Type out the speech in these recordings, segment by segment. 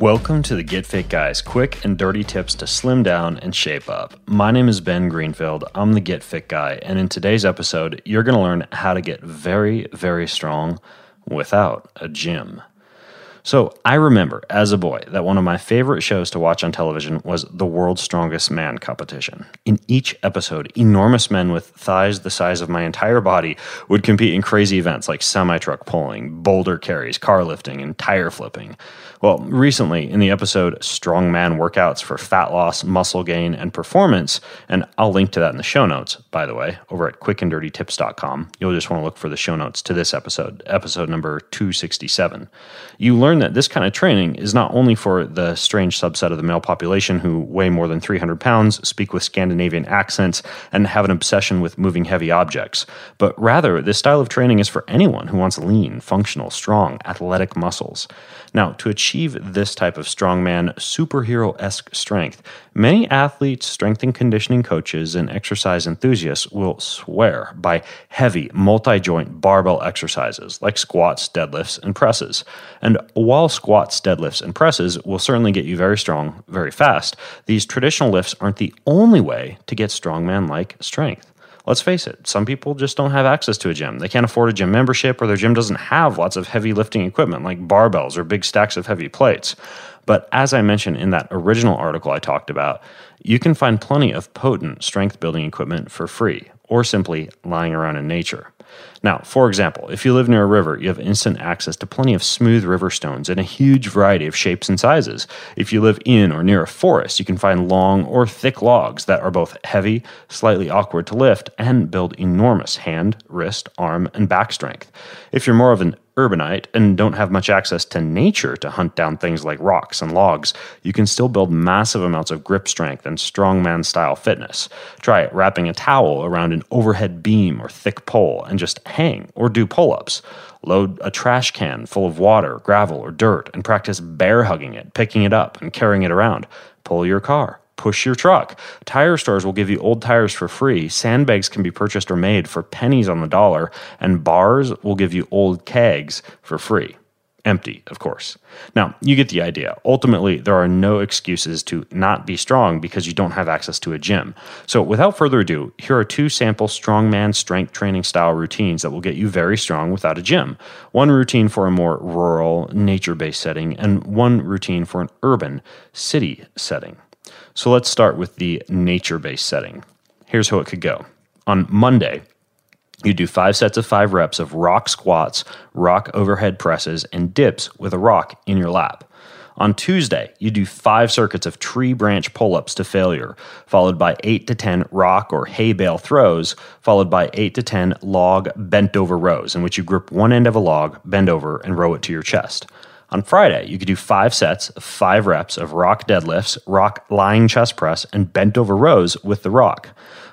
Welcome to the Get Fit Guys quick and dirty tips to slim down and shape up. My name is Ben Greenfield. I'm the Get Fit Guy, and in today's episode, you're going to learn how to get very, very strong without a gym. So, I remember as a boy that one of my favorite shows to watch on television was the World's Strongest Man competition. In each episode, enormous men with thighs the size of my entire body would compete in crazy events like semi truck pulling, boulder carries, car lifting, and tire flipping. Well, recently in the episode Strongman Workouts for Fat Loss, Muscle Gain, and Performance, and I'll link to that in the show notes, by the way, over at quickanddirtytips.com. You'll just want to look for the show notes to this episode, episode number 267. You learn that this kind of training is not only for the strange subset of the male population who weigh more than 300 pounds, speak with Scandinavian accents, and have an obsession with moving heavy objects, but rather this style of training is for anyone who wants lean, functional, strong, athletic muscles. Now, to achieve this type of strongman superhero esque strength, many athletes, strength and conditioning coaches, and exercise enthusiasts will swear by heavy multi joint barbell exercises like squats, deadlifts, and presses. And while squats, deadlifts, and presses will certainly get you very strong very fast, these traditional lifts aren't the only way to get strongman like strength let's face it, some people just don't have access to a gym. They can't afford a gym membership, or their gym doesn't have lots of heavy lifting equipment like barbells or big stacks of heavy plates. But as I mentioned in that original article I talked about, you can find plenty of potent strength building equipment for free or simply lying around in nature. Now, for example, if you live near a river, you have instant access to plenty of smooth river stones in a huge variety of shapes and sizes. If you live in or near a forest, you can find long or thick logs that are both heavy, slightly awkward to lift, and build enormous hand, wrist, arm, and back strength. If you're more of an urbanite and don't have much access to nature to hunt down things like rocks and logs, you can still build massive amounts of grip strength and strongman style fitness. Try wrapping a towel around an overhead beam or thick pole and just hang or do pull ups. Load a trash can full of water, gravel, or dirt and practice bear hugging it, picking it up, and carrying it around. Pull your car push your truck. Tire stores will give you old tires for free. Sandbags can be purchased or made for pennies on the dollar, and bars will give you old kegs for free. Empty, of course. Now, you get the idea. Ultimately, there are no excuses to not be strong because you don't have access to a gym. So, without further ado, here are two sample strongman strength training style routines that will get you very strong without a gym. One routine for a more rural, nature based setting, and one routine for an urban, city setting. So let's start with the nature based setting. Here's how it could go. On Monday, you do five sets of five reps of rock squats, rock overhead presses, and dips with a rock in your lap. On Tuesday, you do five circuits of tree branch pull ups to failure, followed by eight to 10 rock or hay bale throws, followed by eight to 10 log bent over rows, in which you grip one end of a log, bend over, and row it to your chest. On Friday, you could do five sets of five reps of rock deadlifts, rock lying chest press, and bent over rows with the rock.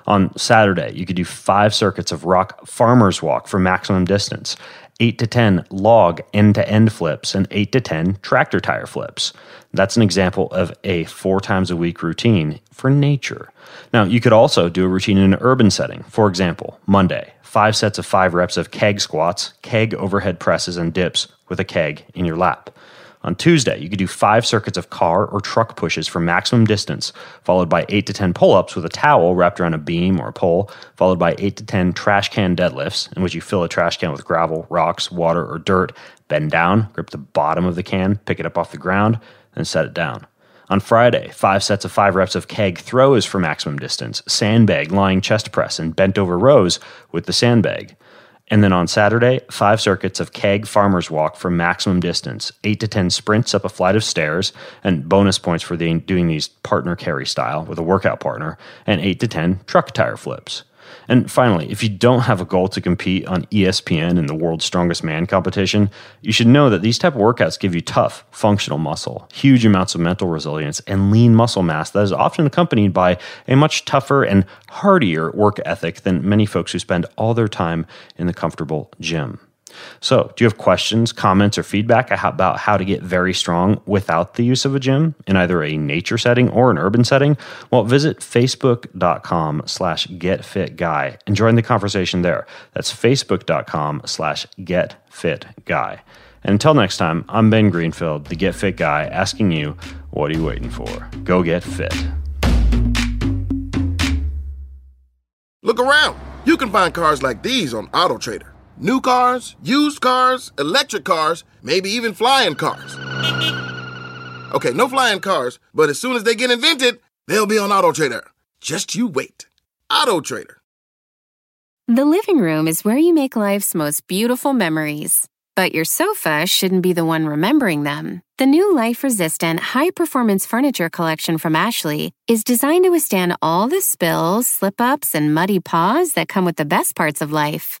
On Saturday, you could do five circuits of rock farmer's walk for maximum distance, 8 to 10 log end to end flips, and 8 to 10 tractor tire flips. That's an example of a four times a week routine for nature. Now, you could also do a routine in an urban setting. For example, Monday, five sets of five reps of keg squats, keg overhead presses, and dips with a keg in your lap. On Tuesday, you could do five circuits of car or truck pushes for maximum distance, followed by eight to 10 pull ups with a towel wrapped around a beam or a pole, followed by eight to 10 trash can deadlifts, in which you fill a trash can with gravel, rocks, water, or dirt, bend down, grip the bottom of the can, pick it up off the ground, and set it down. On Friday, five sets of five reps of keg throws for maximum distance, sandbag lying chest press, and bent over rows with the sandbag. And then on Saturday, five circuits of keg farmer's walk for maximum distance, eight to 10 sprints up a flight of stairs, and bonus points for the, doing these partner carry style with a workout partner, and eight to 10 truck tire flips. And finally, if you don't have a goal to compete on ESPN in the world's strongest man competition, you should know that these type of workouts give you tough, functional muscle, huge amounts of mental resilience, and lean muscle mass that is often accompanied by a much tougher and hardier work ethic than many folks who spend all their time in the comfortable gym. So, do you have questions, comments, or feedback about how to get very strong without the use of a gym in either a nature setting or an urban setting? Well, visit facebook.com slash getfitguy and join the conversation there. That's facebook.com slash getfitguy. And until next time, I'm Ben Greenfield, the Get Fit Guy, asking you, what are you waiting for? Go get fit. Look around. You can find cars like these on AutoTrader. New cars, used cars, electric cars, maybe even flying cars. Okay, no flying cars, but as soon as they get invented, they'll be on AutoTrader. Just you wait. AutoTrader. The living room is where you make life's most beautiful memories. But your sofa shouldn't be the one remembering them. The new life resistant, high performance furniture collection from Ashley is designed to withstand all the spills, slip ups, and muddy paws that come with the best parts of life.